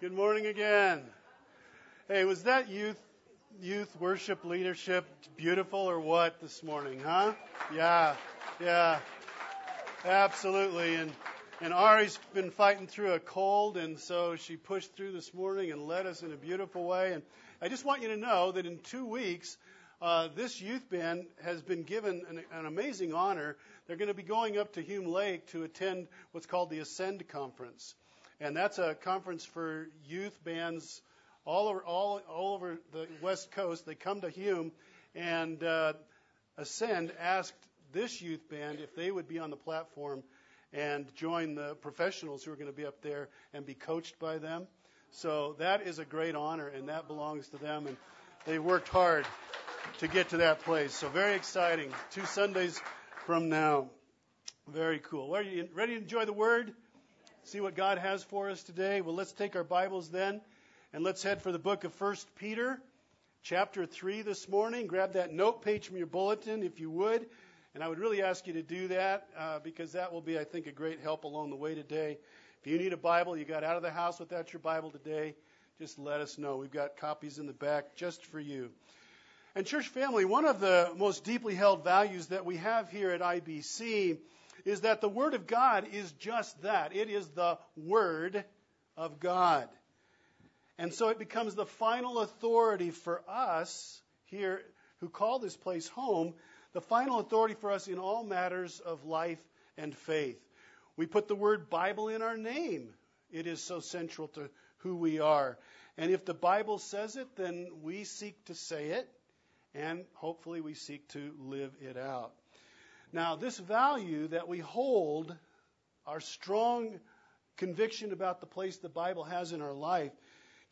Good morning again. Hey, was that youth youth worship leadership beautiful or what this morning, huh? Yeah. Yeah. Absolutely. And and Ari's been fighting through a cold and so she pushed through this morning and led us in a beautiful way and I just want you to know that in 2 weeks uh, this youth band has been given an, an amazing honor. They're going to be going up to Hume Lake to attend what's called the Ascend Conference. And that's a conference for youth bands all over, all, all over the West Coast. They come to Hume, and uh, Ascend asked this youth band if they would be on the platform and join the professionals who are going to be up there and be coached by them. So that is a great honor, and that belongs to them. And they worked hard to get to that place. So very exciting. Two Sundays from now. Very cool. Are you ready to enjoy the Word? See what God has for us today? Well, let's take our Bibles then and let's head for the book of 1 Peter, chapter 3 this morning. Grab that note page from your bulletin if you would. And I would really ask you to do that uh, because that will be, I think, a great help along the way today. If you need a Bible, you got out of the house without your Bible today, just let us know. We've got copies in the back just for you. And, church family, one of the most deeply held values that we have here at IBC is that the Word of God is just that. It is the Word of God. And so it becomes the final authority for us here who call this place home, the final authority for us in all matters of life and faith. We put the word Bible in our name. It is so central to who we are. And if the Bible says it, then we seek to say it, and hopefully we seek to live it out. Now, this value that we hold, our strong conviction about the place the Bible has in our life,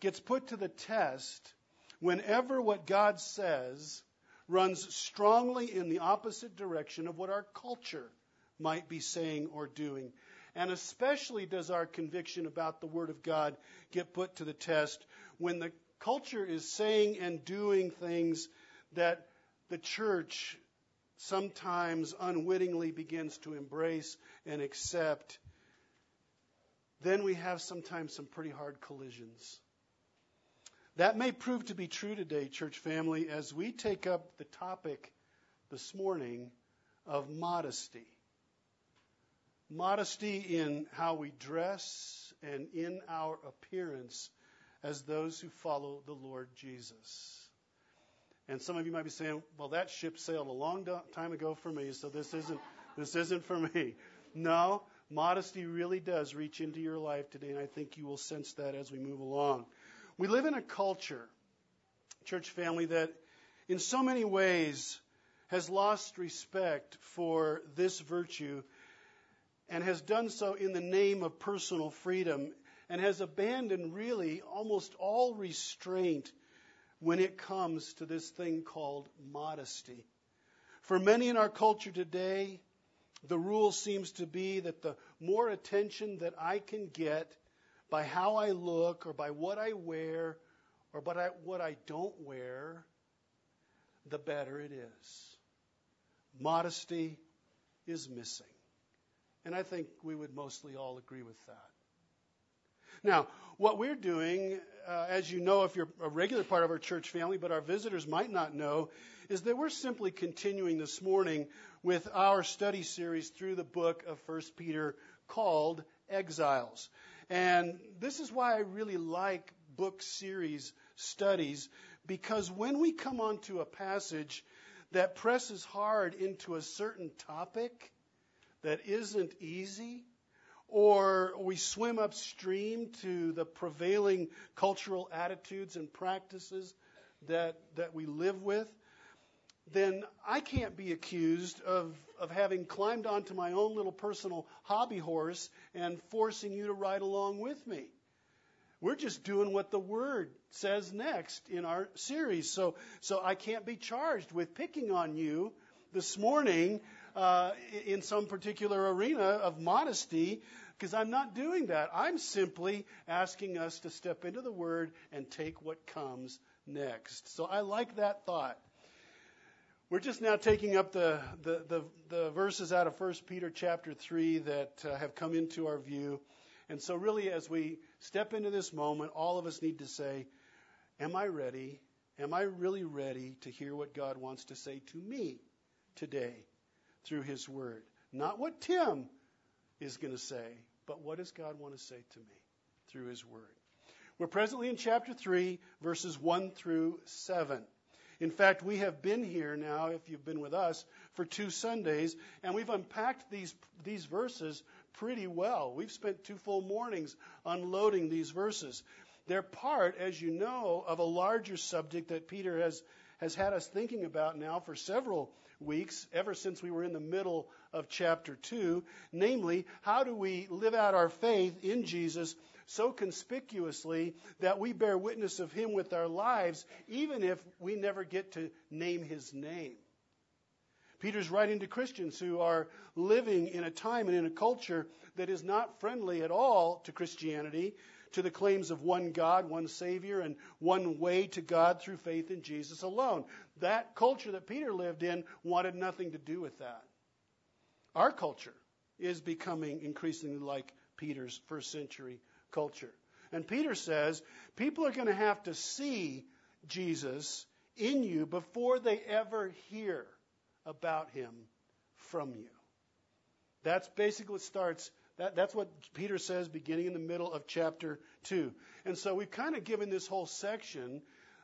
gets put to the test whenever what God says runs strongly in the opposite direction of what our culture might be saying or doing. And especially does our conviction about the Word of God get put to the test when the culture is saying and doing things that the church sometimes unwittingly begins to embrace and accept, then we have sometimes some pretty hard collisions. That may prove to be true today, church family, as we take up the topic this morning of modesty. Modesty in how we dress and in our appearance as those who follow the Lord Jesus. And some of you might be saying, "Well, that ship sailed a long time ago for me, so this isn't this isn't for me." No, modesty really does reach into your life today, and I think you will sense that as we move along. We live in a culture, church family, that in so many ways has lost respect for this virtue and has done so in the name of personal freedom and has abandoned really almost all restraint when it comes to this thing called modesty. For many in our culture today, the rule seems to be that the more attention that I can get by how I look or by what I wear or by what I don't wear, the better it is. Modesty is missing. And I think we would mostly all agree with that. Now, what we're doing, uh, as you know if you're a regular part of our church family, but our visitors might not know, is that we're simply continuing this morning with our study series through the book of 1 Peter called Exiles. And this is why I really like book series studies, because when we come onto a passage that presses hard into a certain topic that isn't easy, or we swim upstream to the prevailing cultural attitudes and practices that, that we live with, then I can't be accused of, of having climbed onto my own little personal hobby horse and forcing you to ride along with me. We're just doing what the Word says next in our series. So, so I can't be charged with picking on you this morning uh, in some particular arena of modesty because I'm not doing that. I'm simply asking us to step into the Word and take what comes next. So I like that thought. We're just now taking up the, the, the, the verses out of 1 Peter chapter 3 that uh, have come into our view. And so, really, as we step into this moment, all of us need to say, Am I ready? Am I really ready to hear what God wants to say to me today through His Word? Not what Tim is going to say, but what does God want to say to me through His Word? We're presently in chapter 3, verses 1 through 7. In fact, we have been here now, if you've been with us, for two Sundays, and we've unpacked these, these verses pretty well. We've spent two full mornings unloading these verses. They're part, as you know, of a larger subject that Peter has, has had us thinking about now for several weeks, ever since we were in the middle of chapter 2. Namely, how do we live out our faith in Jesus so conspicuously that we bear witness of him with our lives, even if we never get to name his name. Peter's writing to Christians who are living in a time and in a culture that is not friendly at all to Christianity, to the claims of one God, one Savior, and one way to God through faith in Jesus alone. That culture that Peter lived in wanted nothing to do with that. Our culture is becoming increasingly like Peter's first century culture. And Peter says people are going to have to see Jesus in you before they ever hear about him from you. That's basically what starts. That, that's what Peter says beginning in the middle of chapter 2. And so we've kind of given this whole section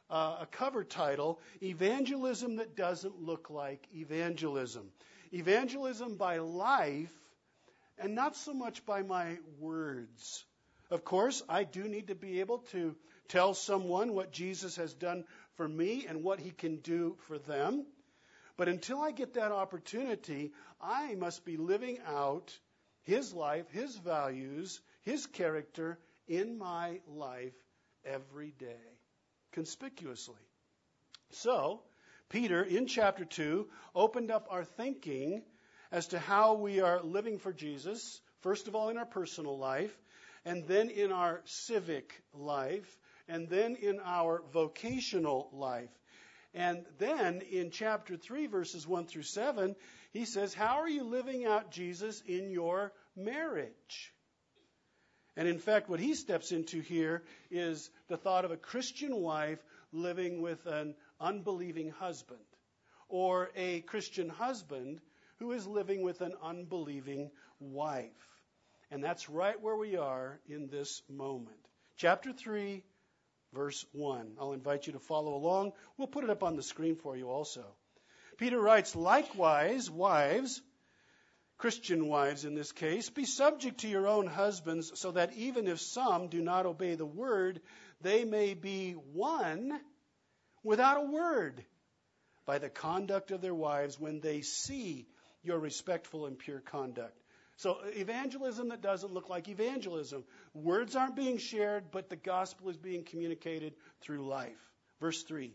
uh, a cover title Evangelism That Doesn't Look Like Evangelism. Evangelism by life and not so much by my words. Of course, I do need to be able to tell someone what Jesus has done for me and what he can do for them. But until I get that opportunity, I must be living out his life, his values, his character in my life every day, conspicuously. So, Peter, in chapter 2, opened up our thinking as to how we are living for Jesus, first of all in our personal life, and then in our civic life, and then in our vocational life. And then in chapter 3, verses 1 through 7, he says, How are you living out Jesus in your marriage? And in fact, what he steps into here is the thought of a Christian wife living with an unbelieving husband, or a Christian husband who is living with an unbelieving wife. And that's right where we are in this moment. Chapter 3, verse 1. I'll invite you to follow along. We'll put it up on the screen for you also. Peter writes, Likewise, wives, Christian wives in this case, be subject to your own husbands, so that even if some do not obey the word, they may be won without a word by the conduct of their wives when they see your respectful and pure conduct. So, evangelism that doesn't look like evangelism. Words aren't being shared, but the gospel is being communicated through life. Verse 3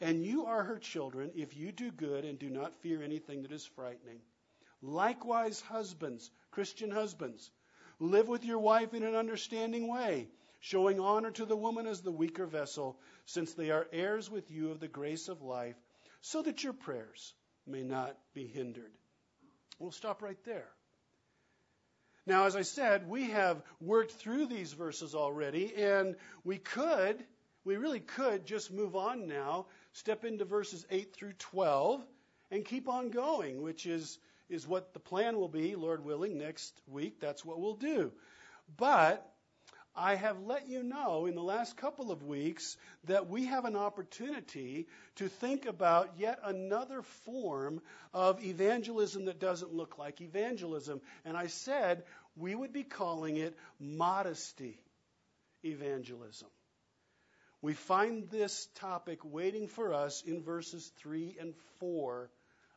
And you are her children if you do good and do not fear anything that is frightening. Likewise, husbands, Christian husbands, live with your wife in an understanding way, showing honor to the woman as the weaker vessel, since they are heirs with you of the grace of life, so that your prayers may not be hindered. We'll stop right there. Now, as I said, we have worked through these verses already, and we could, we really could just move on now, step into verses 8 through 12, and keep on going, which is, is what the plan will be, Lord willing, next week. That's what we'll do. But I have let you know in the last couple of weeks that we have an opportunity to think about yet another form of evangelism that doesn't look like evangelism. And I said we would be calling it modesty evangelism. We find this topic waiting for us in verses 3 and 4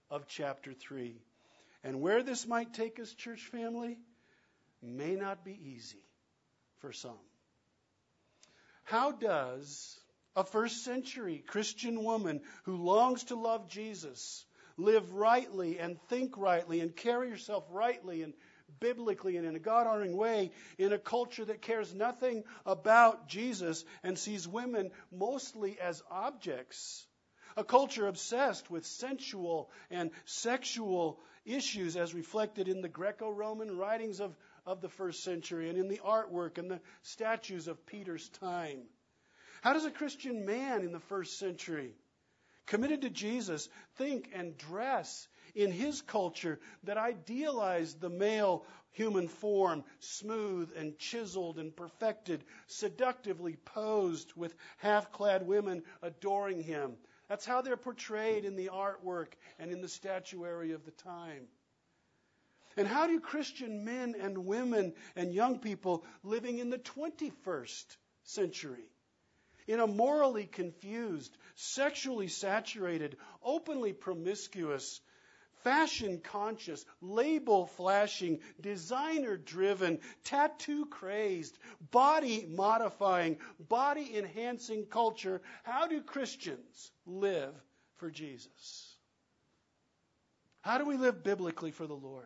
of chapter 3. And where this might take us, church family, may not be easy for some. How does a first century Christian woman who longs to love Jesus live rightly and think rightly and carry herself rightly and biblically and in a God honoring way in a culture that cares nothing about Jesus and sees women mostly as objects. A culture obsessed with sensual and sexual issues as reflected in the Greco Roman writings of, of the first century and in the artwork and the statues of Peter's time. How does a Christian man in the first century, committed to Jesus, think and dress in his culture that idealized the male human form, smooth and chiseled and perfected, seductively posed with half clad women adoring him. That's how they're portrayed in the artwork and in the statuary of the time. And how do Christian men and women and young people living in the 21st century, in a morally confused, sexually saturated, openly promiscuous, fashion conscious, label flashing, designer driven, tattoo crazed, body modifying, body enhancing culture, how do Christians live for Jesus? How do we live biblically for the Lord,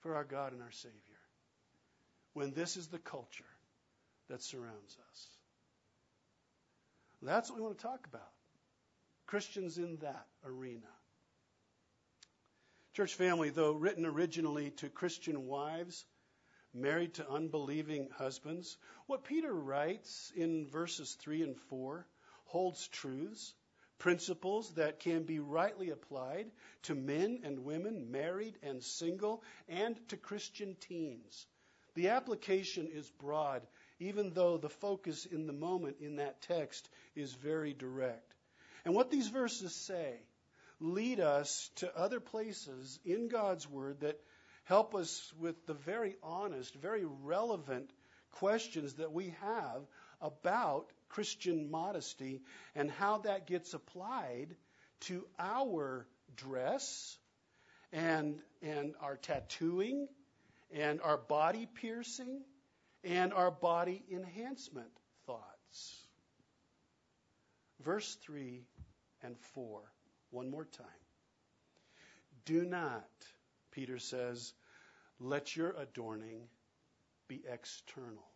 for our God and our Savior, when this is the culture that surrounds us? That's what we want to talk about. Christians in that arena. Church family, though written originally to Christian wives married to unbelieving husbands, what Peter writes in verses 3 and 4 holds truths, principles that can be rightly applied to men and women, married and single, and to Christian teens. The application is broad, even though the focus in the moment in that text is very direct. And what these verses say lead us to other places in God's Word that help us with the very honest, very relevant questions that we have about Christian modesty and how that gets applied to our dress and, and our tattooing and our body piercing and our body enhancement thoughts. Verse 3 and 4 one more time. Do not, Peter says, let your adorning be external.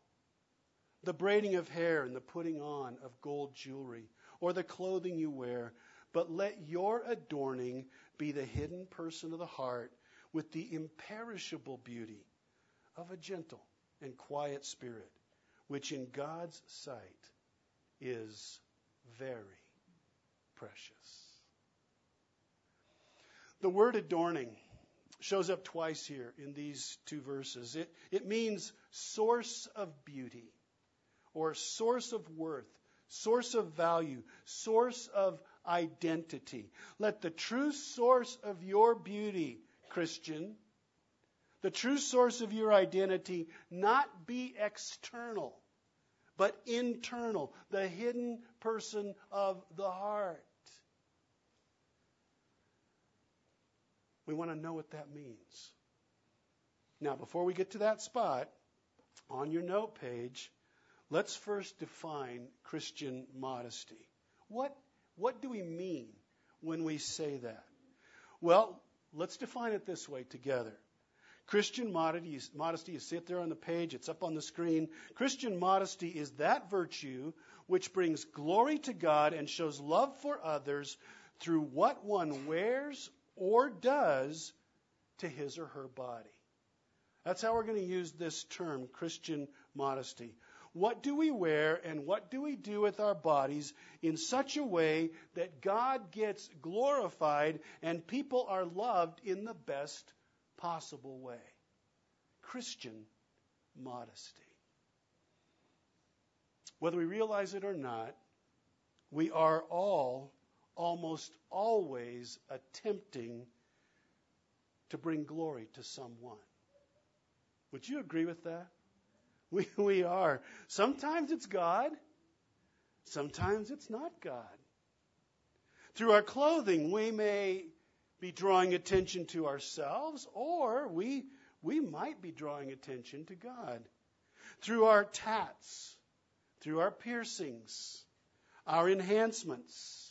The braiding of hair and the putting on of gold jewelry or the clothing you wear, but let your adorning be the hidden person of the heart with the imperishable beauty of a gentle and quiet spirit, which in God's sight is very precious. The word adorning shows up twice here in these two verses. It, it means source of beauty or source of worth, source of value, source of identity. Let the true source of your beauty, Christian, the true source of your identity not be external, but internal, the hidden person of the heart. We want to know what that means. Now, before we get to that spot, on your note page, let's first define Christian modesty. What, what do we mean when we say that? Well, let's define it this way together. Christian modesty, modesty is sit there on the page, it's up on the screen. Christian modesty is that virtue which brings glory to God and shows love for others through what one wears or does to his or her body. That's how we're going to use this term, Christian modesty. What do we wear and what do we do with our bodies in such a way that God gets glorified and people are loved in the best possible way? Christian modesty. Whether we realize it or not, we are all almost always attempting to bring glory to someone. Would you agree with that? We, we are. Sometimes it's God, sometimes it's not God. Through our clothing, we may be drawing attention to ourselves, or we, we might be drawing attention to God. Through our tats, through our piercings, our enhancements,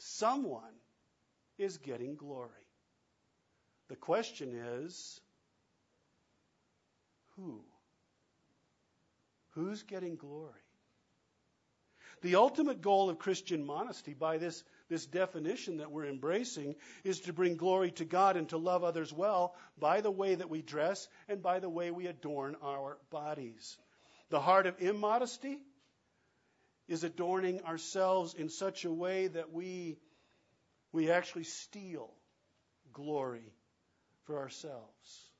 someone is getting glory. The question is who? Who's getting glory? The ultimate goal of Christian modesty, by this, this definition that we're embracing, is to bring glory to God and to love others well by the way that we dress and by the way we adorn our bodies. The heart of immodesty is adorning ourselves in such a way that we, we actually steal glory for ourselves.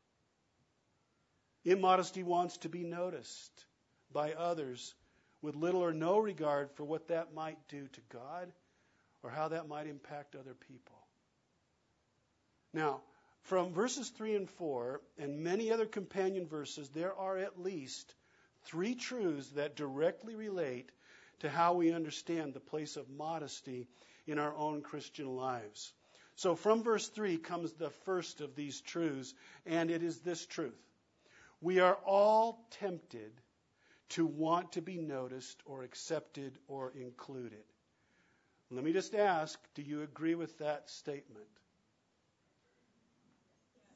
Immodesty wants to be noticed by others with little or no regard for what that might do to God or how that might impact other people. Now, from verses 3 and 4 and many other companion verses, there are at least three truths that directly relate to how we understand the place of modesty in our own Christian lives. So, from verse 3 comes the first of these truths, and it is this truth We are all tempted to want to be noticed or accepted or included. Let me just ask do you agree with that statement?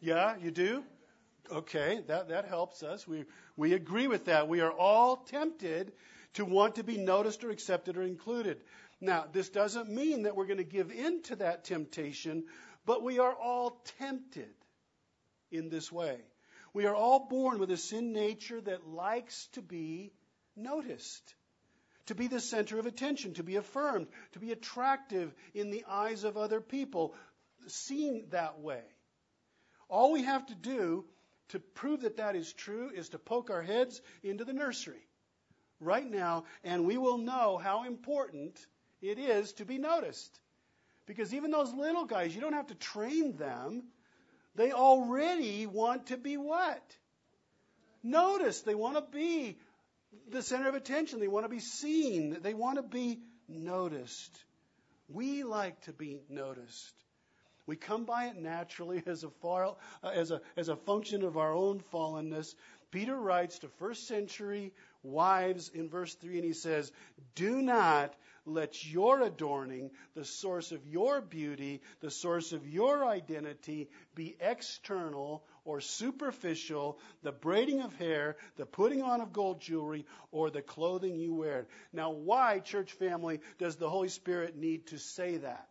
Yeah, you do? Okay, that, that helps us. We, we agree with that. We are all tempted to want to be noticed or accepted or included. Now, this doesn't mean that we're going to give in to that temptation, but we are all tempted in this way. We are all born with a sin nature that likes to be noticed, to be the center of attention, to be affirmed, to be attractive in the eyes of other people, seen that way. All we have to do to prove that that is true is to poke our heads into the nursery right now, and we will know how important it is to be noticed. Because even those little guys, you don't have to train them. They already want to be what? Noticed. They want to be the center of attention. They want to be seen. They want to be noticed. We like to be noticed. We come by it naturally as a, far, uh, as, a, as a function of our own fallenness. Peter writes to first century wives in verse 3, and he says, Do not let your adorning, the source of your beauty, the source of your identity, be external or superficial, the braiding of hair, the putting on of gold jewelry, or the clothing you wear. Now, why, church family, does the Holy Spirit need to say that?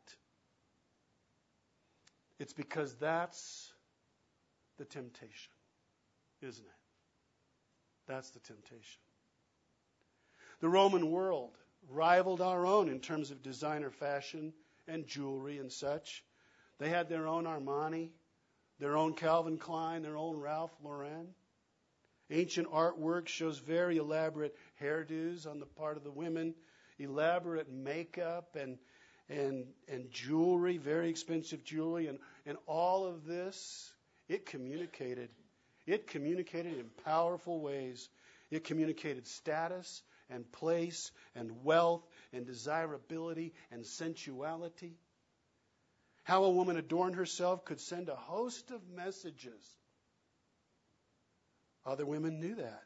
It's because that's the temptation, isn't it? That's the temptation. The Roman world rivaled our own in terms of designer fashion and jewelry and such. They had their own Armani, their own Calvin Klein, their own Ralph Lauren. Ancient artwork shows very elaborate hairdos on the part of the women, elaborate makeup and and and jewelry, very expensive jewelry, and, and all of this, it communicated. It communicated in powerful ways. It communicated status and place and wealth and desirability and sensuality. How a woman adorned herself could send a host of messages. Other women knew that.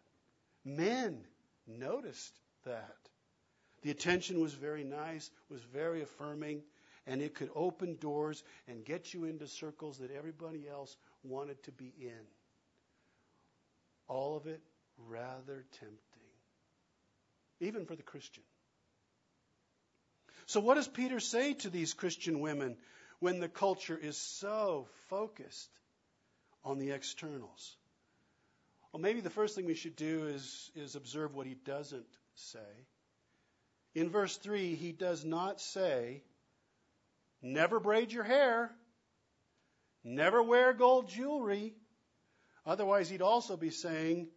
Men noticed that. The attention was very nice, was very affirming, and it could open doors and get you into circles that everybody else wanted to be in. All of it rather tempting even for the Christian. So, what does Peter say to these Christian women when the culture is so focused on the externals? Well, maybe the first thing we should do is, is observe what he doesn't say. In verse 3, he does not say, never braid your hair, never wear gold jewelry. Otherwise, he'd also be saying,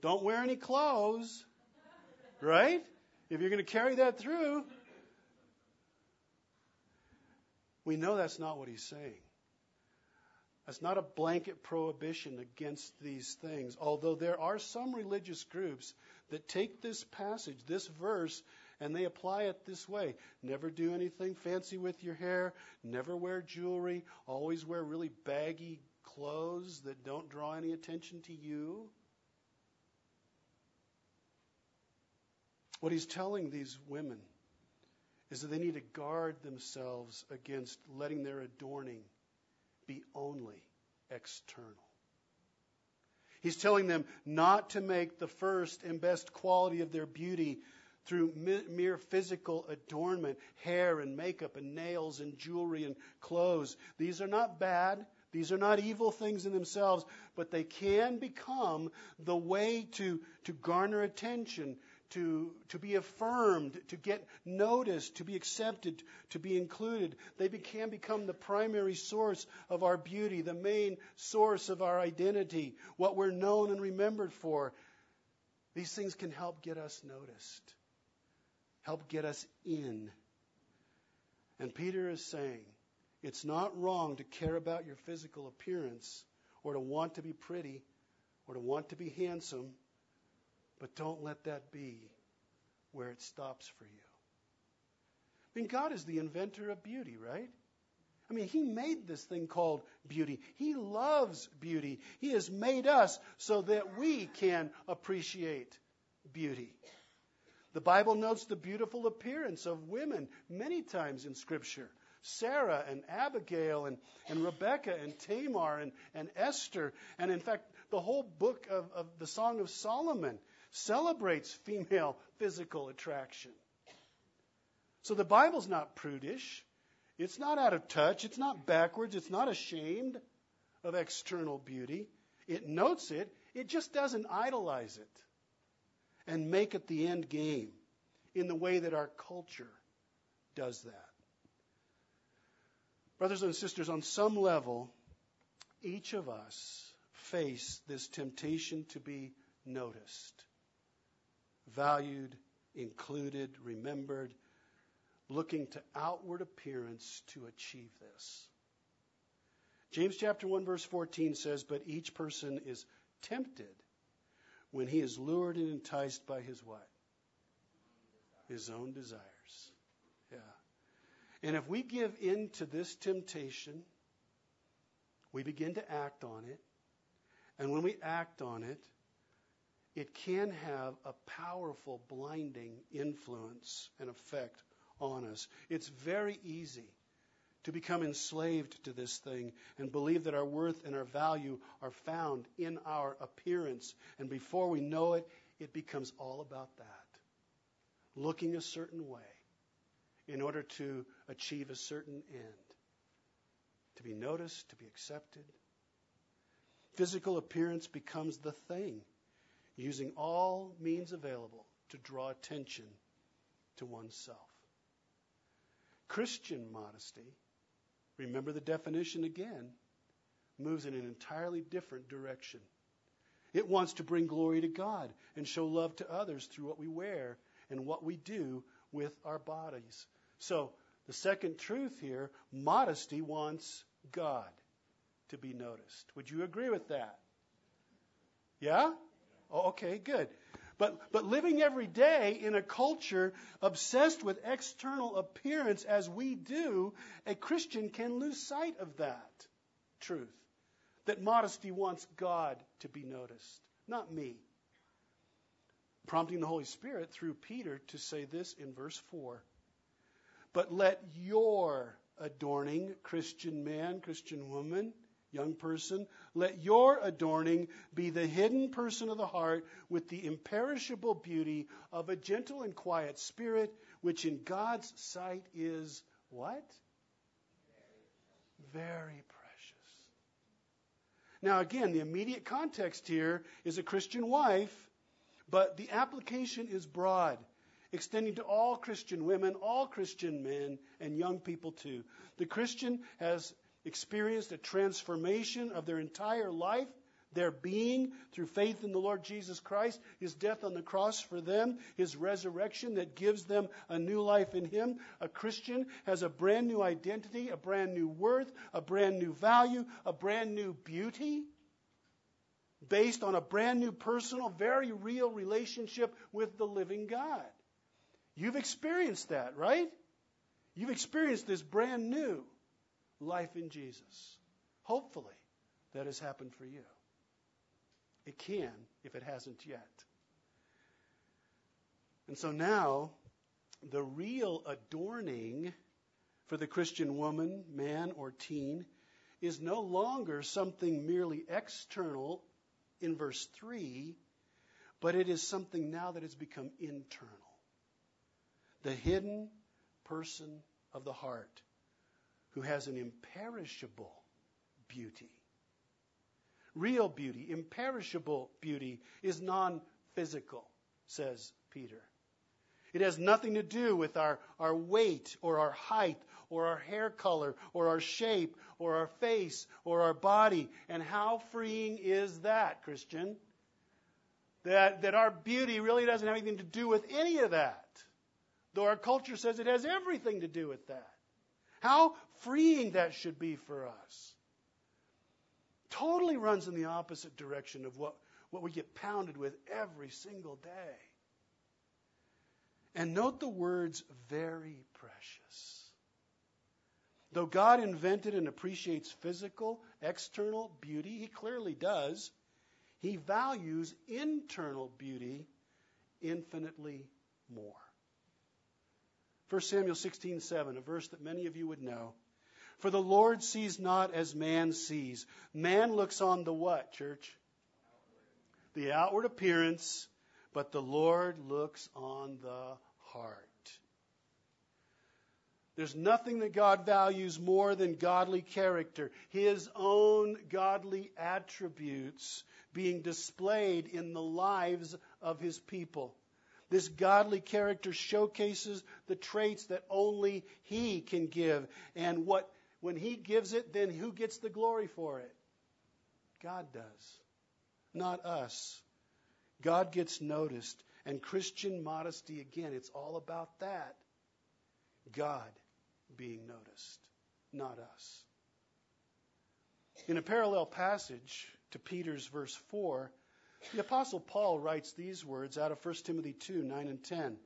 don't wear any clothes, Right? If you're going to carry that through, we know that's not what he's saying. That's not a blanket prohibition against these things, although there are some religious groups that take this passage, this verse, and they apply it this way. Never do anything fancy with your hair, never wear jewelry, always wear really baggy clothes that don't draw any attention to you? What he's telling these women is that they need to guard themselves against letting their adorning be only external. He's telling them not to make the first and best quality of their beauty through mere physical adornment, hair and makeup and nails and jewelry and clothes. These are not bad. These are not evil things in themselves, but they can become the way to, to garner attention, to, to be affirmed, to get noticed, to be accepted, to be included. They can become the primary source of our beauty, the main source of our identity, what we're known and remembered for. These things can help get us noticed, help get us in. And Peter is saying, it's not wrong to care about your physical appearance or to want to be pretty or to want to be handsome but don't let that be where it stops for you. I mean, God is the inventor of beauty, right? I mean, He made this thing called beauty. He loves beauty. He has made us so that we can appreciate beauty. The Bible notes the beautiful appearance of women many times in Scripture. Sarah and Abigail and, and Rebecca and Tamar and, and Esther. And in fact, the whole book of, of the Song of Solomon celebrates female physical attraction. So the Bible's not prudish. It's not out of touch. It's not backwards. It's not ashamed of external beauty. It notes it. It just doesn't idolize it and make it the end game in the way that our culture does that. Brothers and sisters, on some level, each of us face this temptation to be noticed valued, included, remembered, looking to outward appearance to achieve this. James chapter 1 verse 14 says, "But each person is tempted when he is lured and enticed by his what? His own desires." Yeah. And if we give in to this temptation, we begin to act on it. And when we act on it, it can have a powerful blinding influence and effect on us. It's very easy to become enslaved to this thing and believe that our worth and our value are found in our appearance. And before we know it, it becomes all about that. Looking a certain way in order to achieve a certain end. To be noticed, to be accepted. Physical appearance becomes the thing using all means available to draw attention to oneself. Christian modesty, remember the definition again, moves in an entirely different direction. It wants to bring glory to God and show love to others through what we wear and what we do with our bodies. So, the second truth here modesty wants God to be noticed. Would you agree with that? Yeah? Oh, okay, good. But, but living every day in a culture obsessed with external appearance as we do, a Christian can lose sight of that truth. That modesty wants God to be noticed, not me. Prompting the Holy Spirit through Peter to say this in verse 4. But let your adorning, Christian man, Christian woman, young person, let your adorning be the hidden person of the heart with the imperishable beauty of a gentle and quiet spirit, which in God's sight is what? Very precious. Now, again, the immediate context here is a Christian wife, but the application is broad extending to all Christian women, all Christian men, and young people too. The Christian has experienced a transformation of their entire life, their being, through faith in the Lord Jesus Christ, His death on the cross for them, His resurrection that gives them a new life in Him. A Christian has a brand new identity, a brand new worth, a brand new value, a brand new beauty based on a brand new personal, very real relationship with the living God. You've experienced that, right? You've experienced this brand new life in Jesus. Hopefully, that has happened for you. It can if it hasn't yet. And so now, the real adorning for the Christian woman, man, or teen is no longer something merely external in verse 3, but it is something now that has become internal. The hidden person of the heart who has an imperishable beauty. Real beauty, imperishable beauty, is non physical, says Peter. It has nothing to do with our, our weight or our height or our hair color or our shape or our face or our body. And how freeing is that, Christian? That, that our beauty really doesn't have anything to do with any of that. Though our culture says it has everything to do with that. How freeing that should be for us. Totally runs in the opposite direction of what, what we get pounded with every single day. And note the words very precious. Though God invented and appreciates physical, external beauty, He clearly does, He values internal beauty infinitely more. 1 Samuel 16:7, a verse that many of you would know. For the Lord sees not as man sees. Man looks on the what, church? The outward appearance, but the Lord looks on the heart. There's nothing that God values more than godly character, His own godly attributes being displayed in the lives of His people. This godly character showcases the traits that only He can give. And what, when He gives it, then who gets the glory for it? God does, not us. God gets noticed. And Christian modesty, again, it's all about that. God being noticed, not us. In a parallel passage to Peter's verse 4, the Apostle Paul writes these words out of 1 Timothy 2 9 and 10.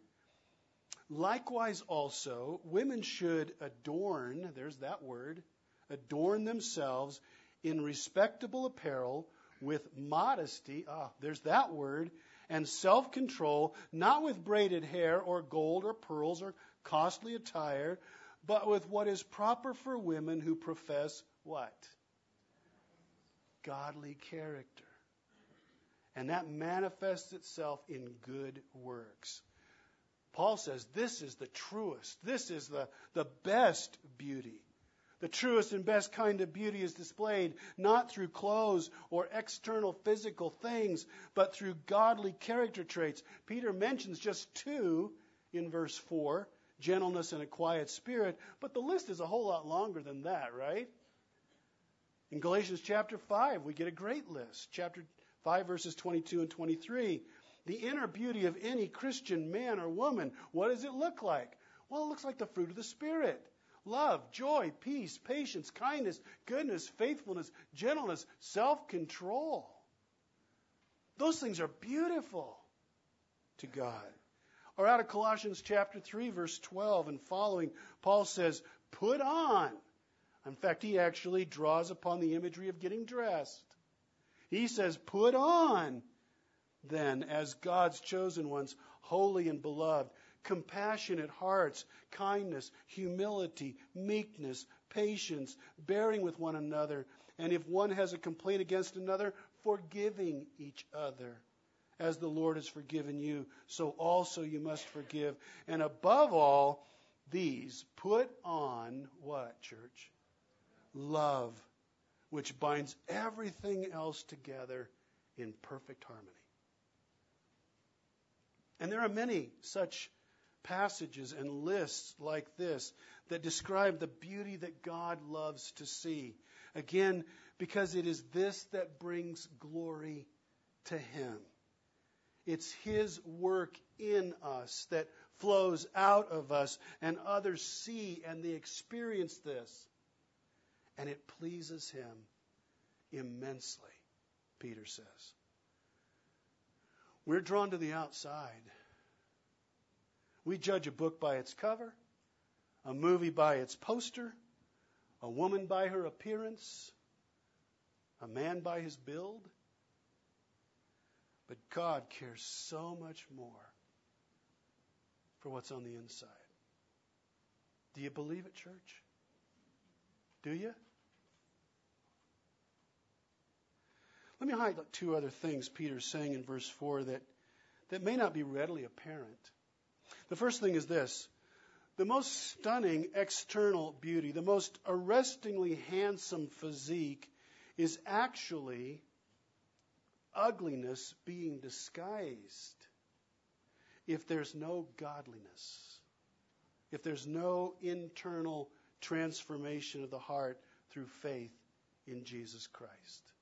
Likewise, also, women should adorn, there's that word, adorn themselves in respectable apparel with modesty, ah, there's that word, and self control, not with braided hair or gold or pearls or costly attire, but with what is proper for women who profess what? Godly character. And that manifests itself in good works. Paul says this is the truest, this is the, the best beauty. The truest and best kind of beauty is displayed not through clothes or external physical things, but through godly character traits. Peter mentions just two in verse 4 gentleness and a quiet spirit, but the list is a whole lot longer than that, right? In Galatians chapter 5, we get a great list. Chapter 5, verses 22 and 23. The inner beauty of any Christian man or woman, what does it look like? Well, it looks like the fruit of the Spirit love, joy, peace, patience, kindness, goodness, faithfulness, gentleness, self control. Those things are beautiful to God. Or out of Colossians chapter 3, verse 12 and following, Paul says, Put on. In fact, he actually draws upon the imagery of getting dressed. He says, Put on, then, as God's chosen ones, holy and beloved, compassionate hearts, kindness, humility, meekness, patience, bearing with one another, and if one has a complaint against another, forgiving each other. As the Lord has forgiven you, so also you must forgive. And above all, these put on what, church? Love, which binds everything else together in perfect harmony. And there are many such passages and lists like this that describe the beauty that God loves to see. Again, because it is this that brings glory to Him. It's His work in us that flows out of us, and others see and they experience this. And it pleases Him immensely, Peter says. We're drawn to the outside we judge a book by its cover, a movie by its poster, a woman by her appearance, a man by his build. But God cares so much more for what's on the inside. Do you believe it, church? Do you? Let me highlight two other things Peter's saying in verse 4 that, that may not be readily apparent. The first thing is this the most stunning external beauty, the most arrestingly handsome physique, is actually ugliness being disguised if there's no godliness, if there's no internal transformation of the heart through faith in Jesus Christ.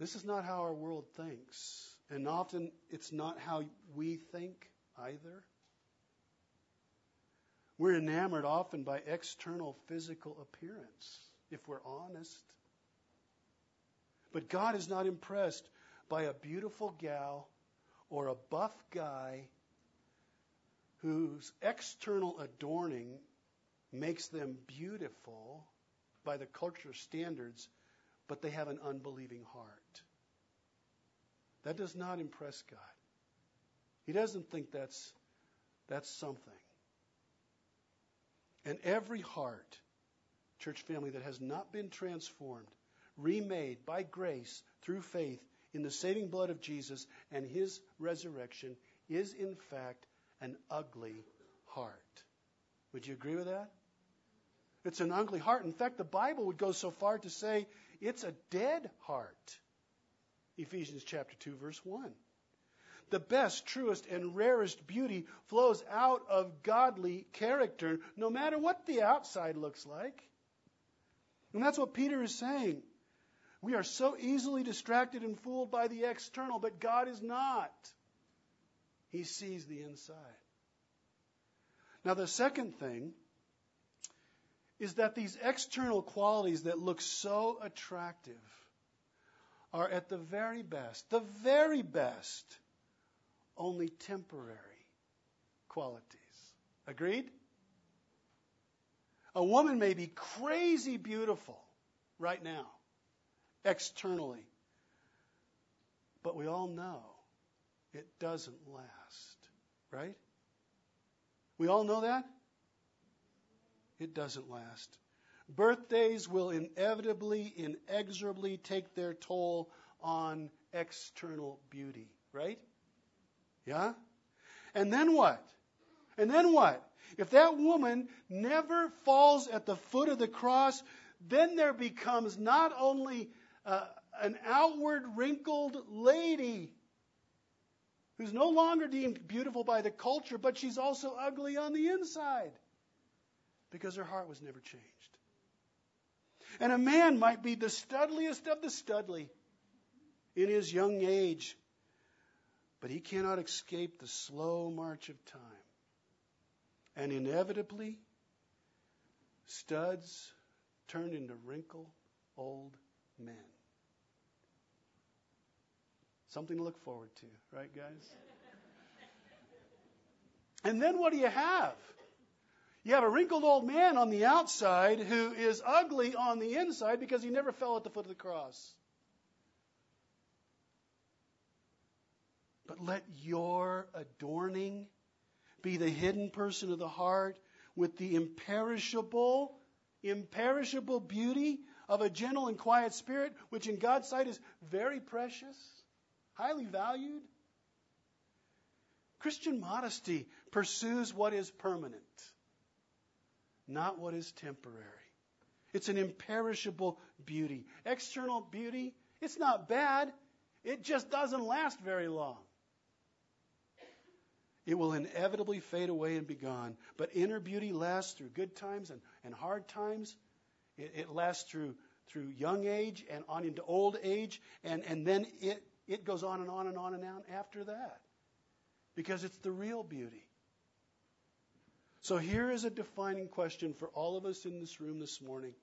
This is not how our world thinks, and often it's not how we think either. We're enamored often by external physical appearance, if we're honest. But God is not impressed by a beautiful gal or a buff guy whose external adorning makes them beautiful by the culture standards, but they have an unbelieving heart. That does not impress God. He doesn't think that's, that's something. And every heart, church family, that has not been transformed, remade by grace through faith in the saving blood of Jesus and his resurrection, is in fact an ugly heart. Would you agree with that? It's an ugly heart. In fact, the Bible would go so far to say it's a dead heart. Ephesians chapter 2 verse 1 the best, truest, and rarest beauty flows out of godly character, no matter what the outside looks like. And that's what Peter is saying. We are so easily distracted and fooled by the external, but God is not. He sees the inside. Now, the second thing is that these external qualities that look so attractive are at the very best, the very best, only temporary qualities. Agreed? A woman may be crazy beautiful right now, externally, but we all know it doesn't last, right? We all know that? It doesn't last. Birthdays will inevitably, inexorably take their toll on external beauty, right? Yeah? And then what? And then what? If that woman never falls at the foot of the cross, then there becomes not only uh, an outward wrinkled lady who's no longer deemed beautiful by the culture, but she's also ugly on the inside because her heart was never changed. And a man might be the studliest of the studly in his young age, but he cannot escape the slow march of time. And inevitably, studs turn into wrinkled old men. Something to look forward to, right, guys? and then what do you have? You have a wrinkled old man on the outside who is ugly on the inside because he never fell at the foot of the cross. But let your adorning be the hidden person of the heart with the imperishable, imperishable beauty of a gentle and quiet spirit, which in God's sight is very precious, highly valued. Christian modesty pursues what is permanent, not what is temporary. It's an imperishable beauty. External beauty, it's not bad, it just doesn't last very long. It will inevitably fade away and be gone. But inner beauty lasts through good times and, and hard times. It, it lasts through, through young age and on into old age. And, and then it, it goes on and on and on and on after that. Because it's the real beauty. So here is a defining question for all of us in this room this morning.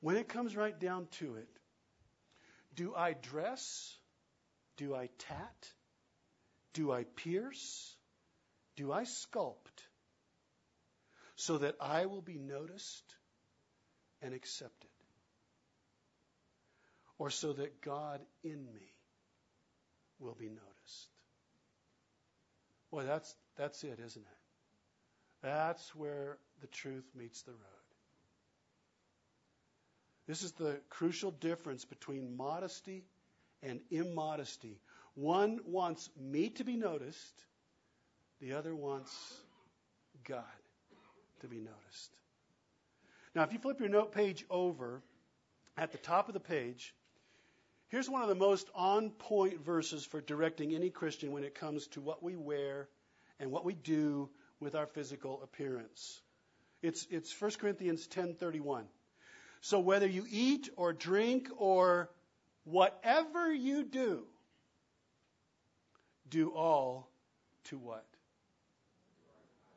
When it comes right down to it, do I dress? Do I tat? Do I pierce? Do I sculpt so that I will be noticed and accepted? Or so that God in me will be noticed? Boy, that's, that's it, isn't it? That's where the truth meets the road. This is the crucial difference between modesty and immodesty. One wants me to be noticed, the other wants God to be noticed. Now, if you flip your note page over, at the top of the page, here's one of the most on point verses for directing any Christian when it comes to what we wear and what we do with our physical appearance. It's, it's 1 Corinthians 10:31. So whether you eat or drink or whatever you do, do all to what?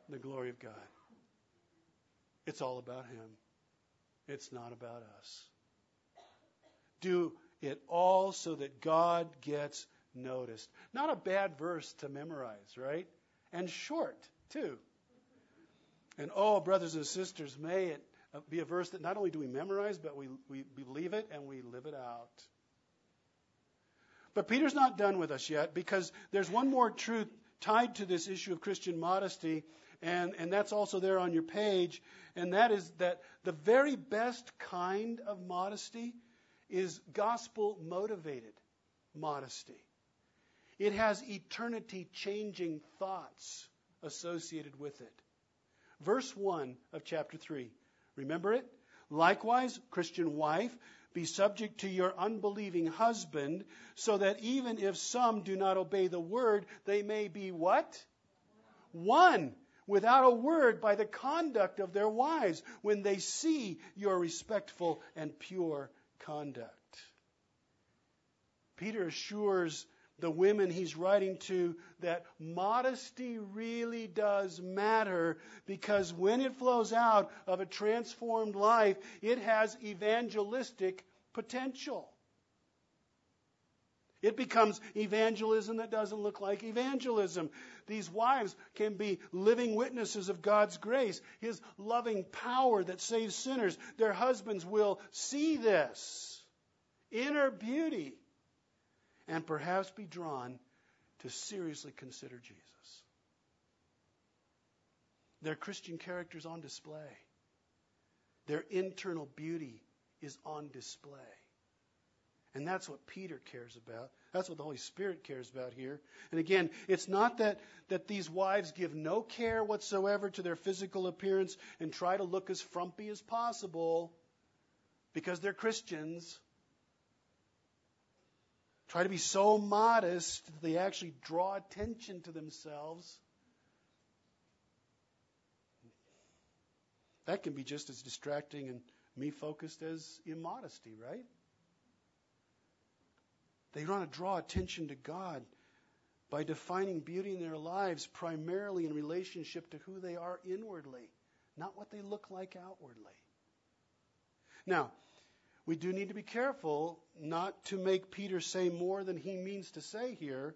The glory of God. It's all about Him. It's not about us. Do it all so that God gets noticed. Not a bad verse to memorize, right? And short, too. And oh, brothers and sisters, may it be a verse that not only do we memorize, but we, we believe it and we live it out. But Peter's not done with us yet because there's one more truth tied to this issue of Christian modesty, and, and that's also there on your page, and that is that the very best kind of modesty is gospel motivated modesty. It has eternity changing thoughts associated with it. Verse 1 of chapter 3. Remember it? Likewise, Christian wife, be subject to your unbelieving husband, so that even if some do not obey the word, they may be what? Won without a word by the conduct of their wives when they see your respectful and pure conduct. Peter assures the women he's writing to that modesty really does matter because when it flows out of a transformed life, it has evangelistic potential. It becomes evangelism that doesn't look like evangelism. These wives can be living witnesses of God's grace, His loving power that saves sinners. Their husbands will see this inner beauty and perhaps be drawn to seriously consider Jesus. Their Christian character is on display. Their internal beauty is on display. And that's what Peter cares about. That's what the Holy Spirit cares about here. And again, it's not that, that these wives give no care whatsoever to their physical appearance and try to look as frumpy as possible because they're Christians. Try to be so modest that they actually draw attention to themselves. That can be just as distracting and me focused as immodesty, right? They want to draw attention to God by defining beauty in their lives primarily in relationship to who they are inwardly, not what they look like outwardly. Now, we do need to be careful not to make Peter say more than he means to say here.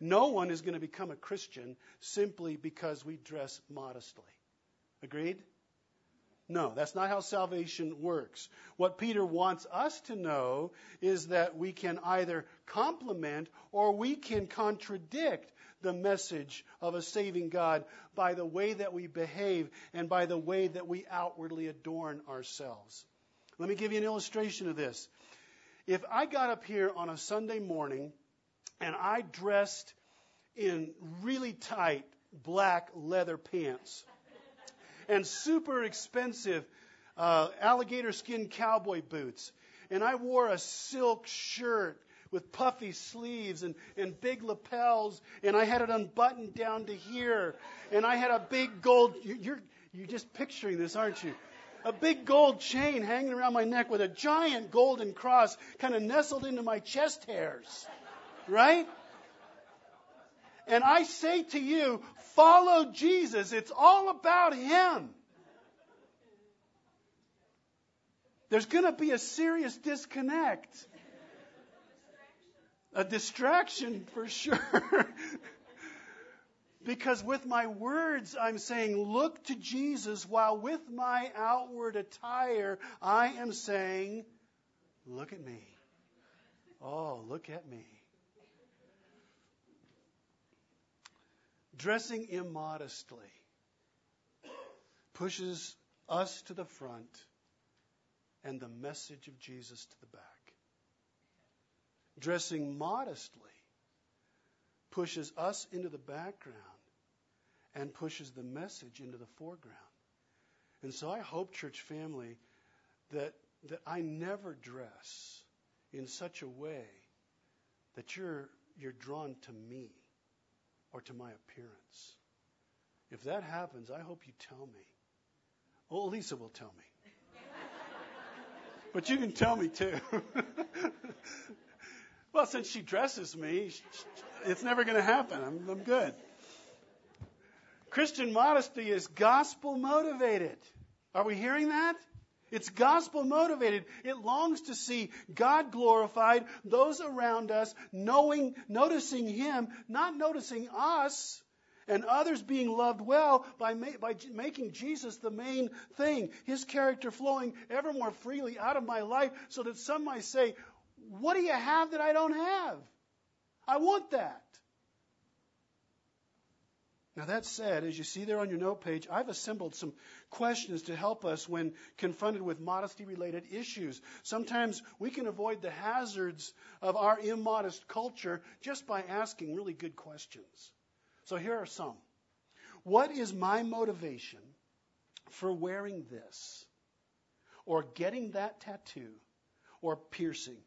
No one is going to become a Christian simply because we dress modestly. Agreed? No, that's not how salvation works. What Peter wants us to know is that we can either complement or we can contradict the message of a saving God by the way that we behave and by the way that we outwardly adorn ourselves. Let me give you an illustration of this. If I got up here on a Sunday morning and I dressed in really tight black leather pants, and super expensive uh, alligator skin cowboy boots. And I wore a silk shirt with puffy sleeves and, and big lapels, and I had it unbuttoned down to here, and I had a big gold. You're you're just picturing this, aren't you? A big gold chain hanging around my neck with a giant golden cross kind of nestled into my chest hairs, right? And I say to you, follow Jesus. It's all about Him. There's going to be a serious disconnect. A distraction for sure. Because with my words, I'm saying, look to Jesus, while with my outward attire, I am saying, look at me. Oh, look at me. Dressing immodestly pushes us to the front and the message of Jesus to the back. Dressing modestly pushes us into the background and pushes the message into the foreground. And so I hope, church family, that, that I never dress in such a way that you're, you're drawn to me or to my appearance. If that happens, I hope you tell me. Well, Lisa will tell me. but you can tell me too. well, since she dresses me, it's never going to happen. I'm, I'm good. Christian modesty is gospel motivated. Are we hearing that? It's gospel motivated. It longs to see God glorified, those around us knowing, noticing Him, not noticing us, and others being loved well by, ma- by making Jesus the main thing, His character flowing ever more freely out of my life so that some might say, What do you have that I don't have? I want that. Now, that said, as you see there on your note page, I've assembled some questions to help us when confronted with modesty related issues. Sometimes we can avoid the hazards of our immodest culture just by asking really good questions. So here are some. What is my motivation for wearing this, or getting that tattoo, or piercing,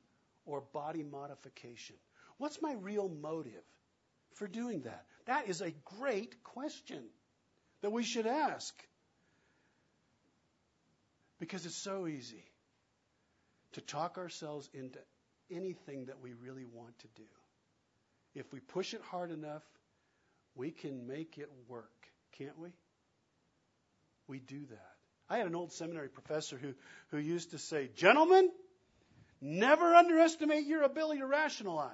or body modification? What's my real motive for doing that? That is a great question that we should ask. Because it's so easy to talk ourselves into anything that we really want to do. If we push it hard enough, we can make it work, can't we? We do that. I had an old seminary professor who, who used to say, Gentlemen, never underestimate your ability to rationalize.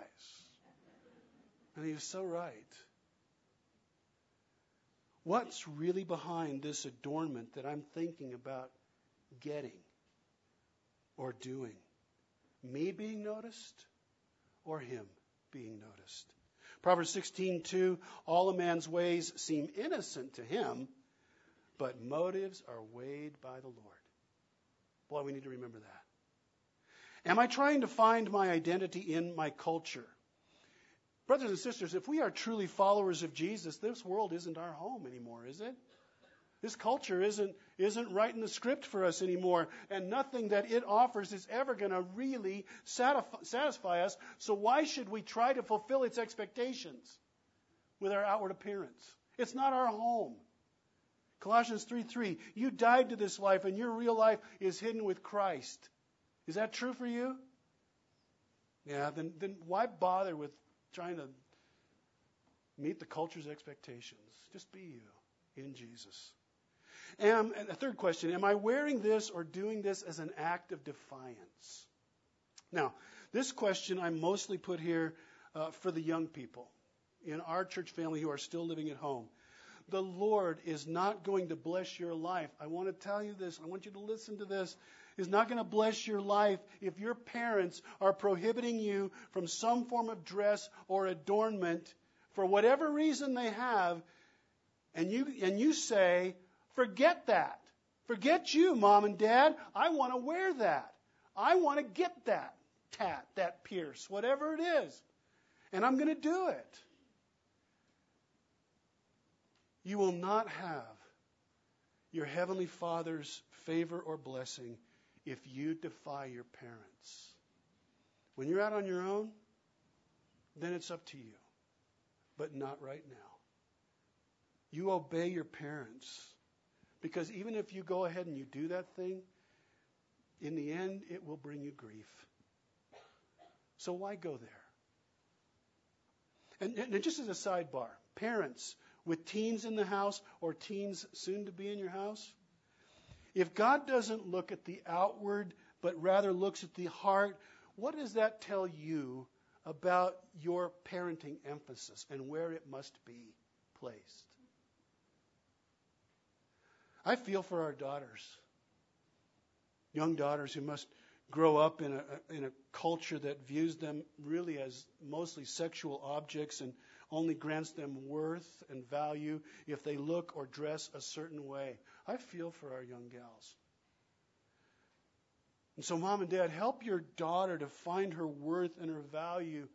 And he was so right. What's really behind this adornment that I'm thinking about getting or doing? Me being noticed or him being noticed? Proverbs 16:2 All a man's ways seem innocent to him, but motives are weighed by the Lord. Boy, we need to remember that. Am I trying to find my identity in my culture? Brothers and sisters, if we are truly followers of Jesus, this world isn't our home anymore, is it? This culture isn't, isn't writing the script for us anymore, and nothing that it offers is ever going to really satisfy us. So, why should we try to fulfill its expectations with our outward appearance? It's not our home. Colossians 3 3, you died to this life, and your real life is hidden with Christ. Is that true for you? Yeah, then, then why bother with trying to meet the culture's expectations. Just be you in Jesus. And a third question Am I wearing this or doing this as an act of defiance? Now, this question I mostly put here uh, for the young people in our church family who are still living at home. The Lord is not going to bless your life. I want to tell you this. I want you to listen to this is not going to bless your life if your parents are prohibiting you from some form of dress or adornment for whatever reason they have, and you, and you say, forget that. Forget you, mom and dad. I want to wear that. I want to get that tat, that pierce, whatever it is. And I'm going to do it. You will not have your Heavenly Father's favor or blessing if you defy your parents. When you're out on your own, then it's up to you. But not right now. You obey your parents. Because even if you go ahead and you do that thing, in the end, it will bring you grief. So why go there? And, and, just as a sidebar, parents with teens in the house or teens soon to be in your house, if God doesn't look at the outward, but rather looks at the heart, what does that tell you about your parenting emphasis and where it must be? placed. I feel for our daughters, young daughters who must grow up in a, in a culture that views them really as mostly sexual objects and only grants them worth and value if they look or dress a certain way. I feel for our young gals. And so, mom and dad, help your daughter to find her worth and her value,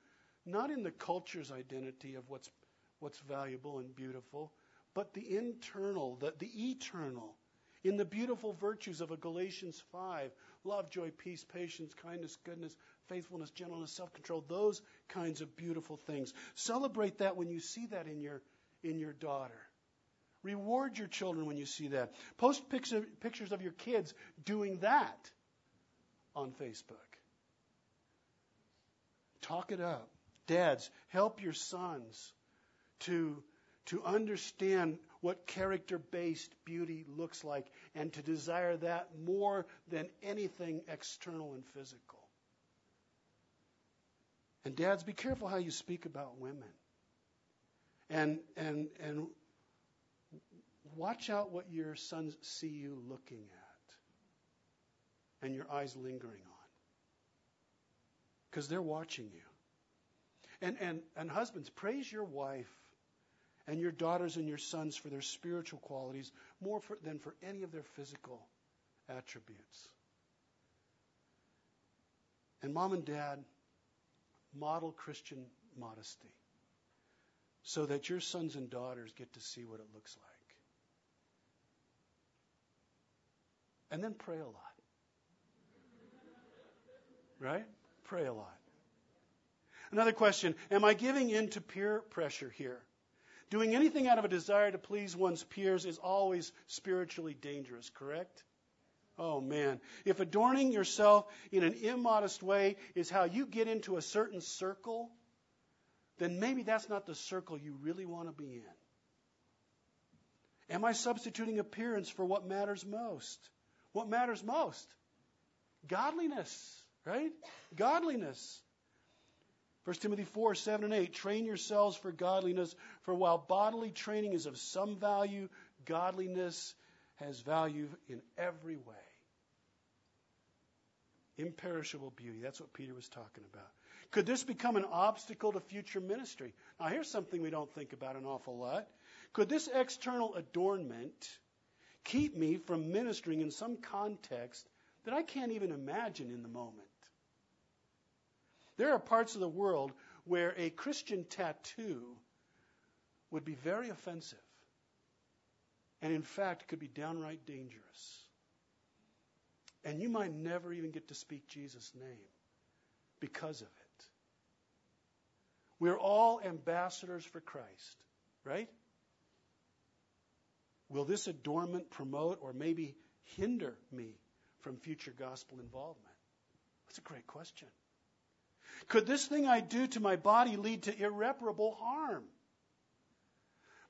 not in the culture's identity of what's, what's valuable and beautiful, but the internal, the, the eternal, in the beautiful virtues of a Galatians 5 love, joy, peace, patience, kindness, goodness, faithfulness, gentleness, self control, those kinds of beautiful things. Celebrate that when you see that in your, in your daughter. Reward your children when you see that. Post picture, pictures of your kids doing that on Facebook. Talk it up. Dads, help your sons to, to understand what character based beauty looks like and to desire that more than anything external and physical. And dads, be careful how you speak about women. And, and, and watch out what your sons see you looking at and your eyes lingering on. Because they're watching you. And, and, and husbands, praise your wife and your daughters and your sons for their spiritual qualities more for, than for any of their physical attributes. And mom and dad, model Christian modesty so that your sons and daughters get to see what it looks like. And then pray a lot. Right? Pray a lot. Another question Am I giving in to peer pressure here? Doing anything out of a desire to please one's peers is always spiritually dangerous, correct? Oh man. If adorning yourself in an immodest way is how you get into a certain circle, then maybe that's not the circle you really want to be in. Am I substituting appearance for what matters most? What matters most? Godliness, right? Godliness. 1 Timothy 4, 7 and 8. Train yourselves for godliness, for while bodily training is of some value, godliness has value in every way. Imperishable beauty. That's what Peter was talking about. Could this become an obstacle to future ministry? Now, here's something we don't think about an awful lot. Could this external adornment keep me from ministering in some context that I can't even imagine in the moment? There are parts of the world where a Christian tattoo would be very offensive and, in fact, could be downright dangerous. And you might never even get to speak Jesus' name because of it. We're all ambassadors for Christ, right? Will this adornment promote or maybe hinder me from future gospel involvement? That's a great question. Could this thing I do to my body lead to irreparable harm?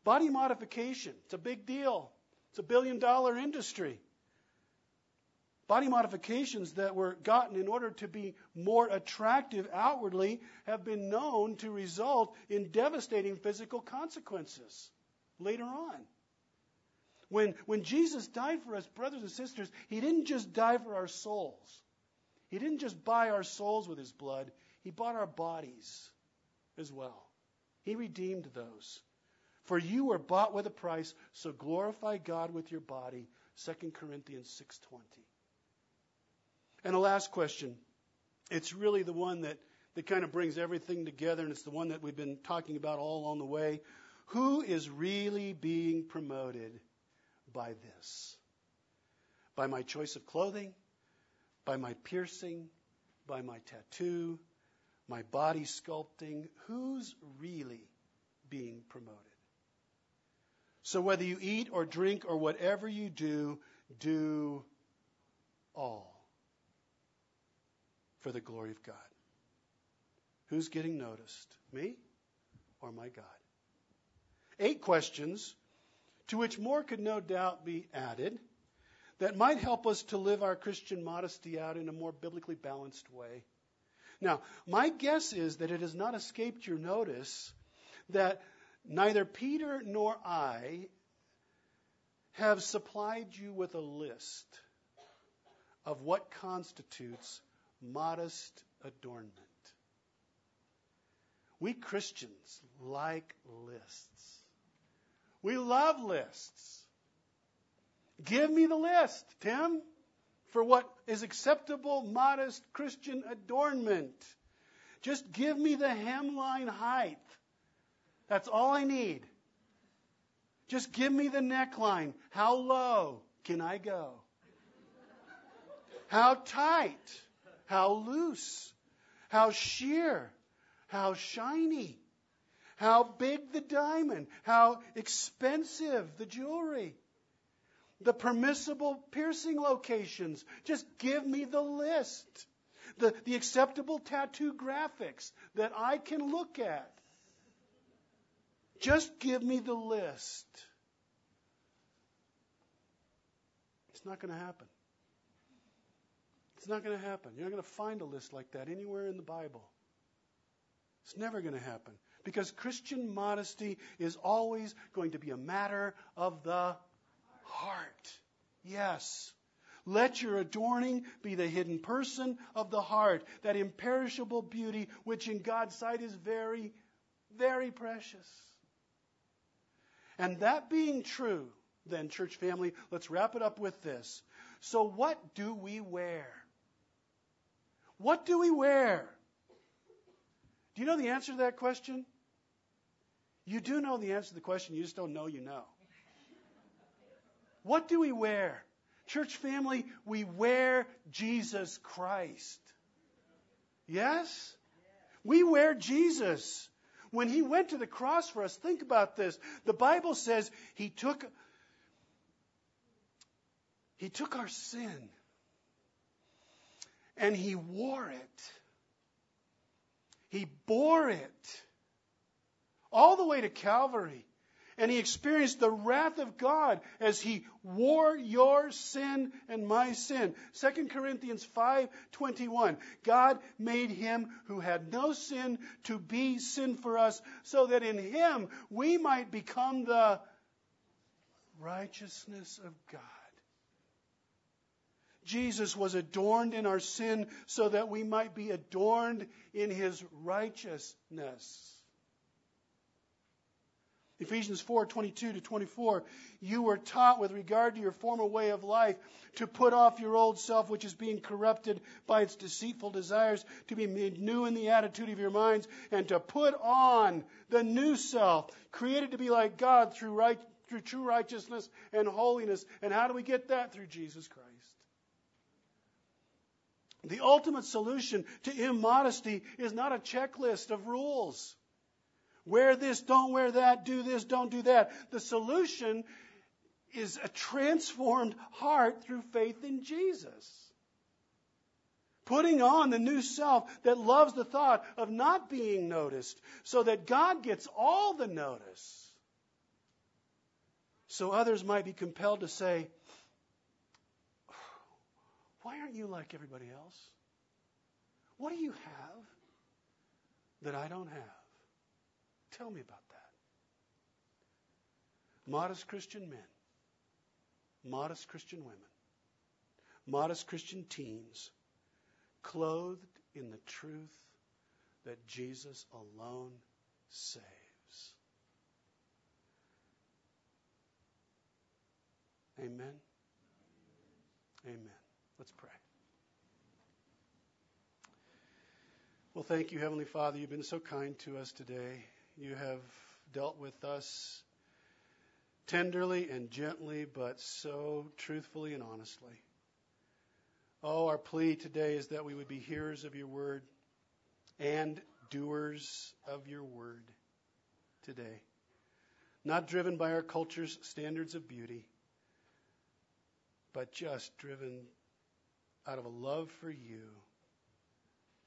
Body modification, it's a big deal. It's a billion dollar industry. Body modifications that were gotten in order to be more attractive outwardly have been known to result in devastating physical consequences later on. When, when Jesus died for us, brothers and sisters, He didn't just die for our souls. He didn't just buy our souls with His blood, he bought our bodies as well. He redeemed those. For you were bought with a price, so glorify God with your body. 2 Corinthians 6:20. And the last question. It's really the one that, that kind of brings everything together, and it's the one that we've been talking about all along the way. Who is really being promoted by this? By my choice of clothing? By my piercing? By my tattoo? my body sculpting, who's really being promoted? So whether you eat or drink or whatever you do, do all for the glory of God. Who's getting noticed? Me or my God? Eight questions to which more could no doubt be added that might help us to live our Christian modesty out in a more biblically balanced way. Now, my guess is that it has not escaped your notice that Neither Peter nor I have supplied you with a list of what constitutes modest adornment. We Christians like lists. We love lists. Give me the list, Tim, for what is acceptable, modest Christian adornment. Just give me the hemline height. That's all I need. Just give me the neckline. How low can I go? How tight? How loose? How sheer? How shiny? How big the diamond? How expensive the jewelry? The permissible piercing locations. Just give me the list. The, the acceptable tattoo graphics that I can look at. Just give me the list. It's not going to happen. It's not going to happen. You're not going to find a list like that anywhere in the Bible. It's never going to happen. Because Christian modesty is always going to be a matter of the heart. Yes. Let your adorning be the hidden person of the heart, that imperishable beauty which in God's sight is very, very precious. And that being true, then, church family, let's wrap it up with this. So, what do we wear? What do we wear? Do you know the answer to that question? You do know the answer to the question, you just don't know you know. What do we wear? Church family, we wear Jesus Christ. Yes? We wear Jesus. When he went to the cross for us, think about this. The Bible says he took he took our sin and he wore it. He bore it all the way to Calvary and he experienced the wrath of God as he wore your sin and my sin. 2 Corinthians 5:21 God made him who had no sin to be sin for us so that in him we might become the righteousness of God. Jesus was adorned in our sin so that we might be adorned in his righteousness. Ephesians 4 22 to 24. You were taught with regard to your former way of life to put off your old self, which is being corrupted by its deceitful desires, to be made new in the attitude of your minds, and to put on the new self, created to be like God through, right, through true righteousness and holiness. And how do we get that? Through Jesus Christ. The ultimate solution to immodesty is not a checklist of rules. Wear this, don't wear that, do this, don't do that. The solution is a transformed heart through faith in Jesus. Putting on the new self that loves the thought of not being noticed so that God gets all the notice. So others might be compelled to say, Why aren't you like everybody else? What do you have that I don't have? Tell me about that. Modest Christian men, modest Christian women, modest Christian teens, clothed in the truth that Jesus alone saves. Amen. Amen. Let's pray. Well, thank you, Heavenly Father. You've been so kind to us today. You have dealt with us tenderly and gently, but so truthfully and honestly. Oh, our plea today is that we would be hearers of your word and doers of your word today. Not driven by our culture's standards of beauty, but just driven out of a love for you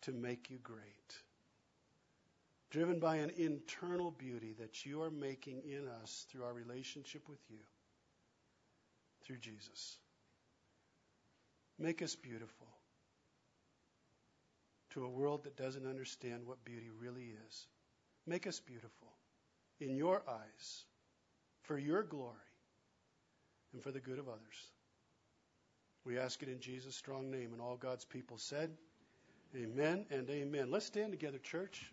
to make you great driven by an internal beauty that you are making in us through our relationship with you, through Jesus. Make us beautiful to a world that doesn't understand what beauty really is. Make us beautiful. in your eyes for your glory and for the good of others. We ask it in Jesus' strong name, and all God's people said, Amen and amen. Let's stand together, church.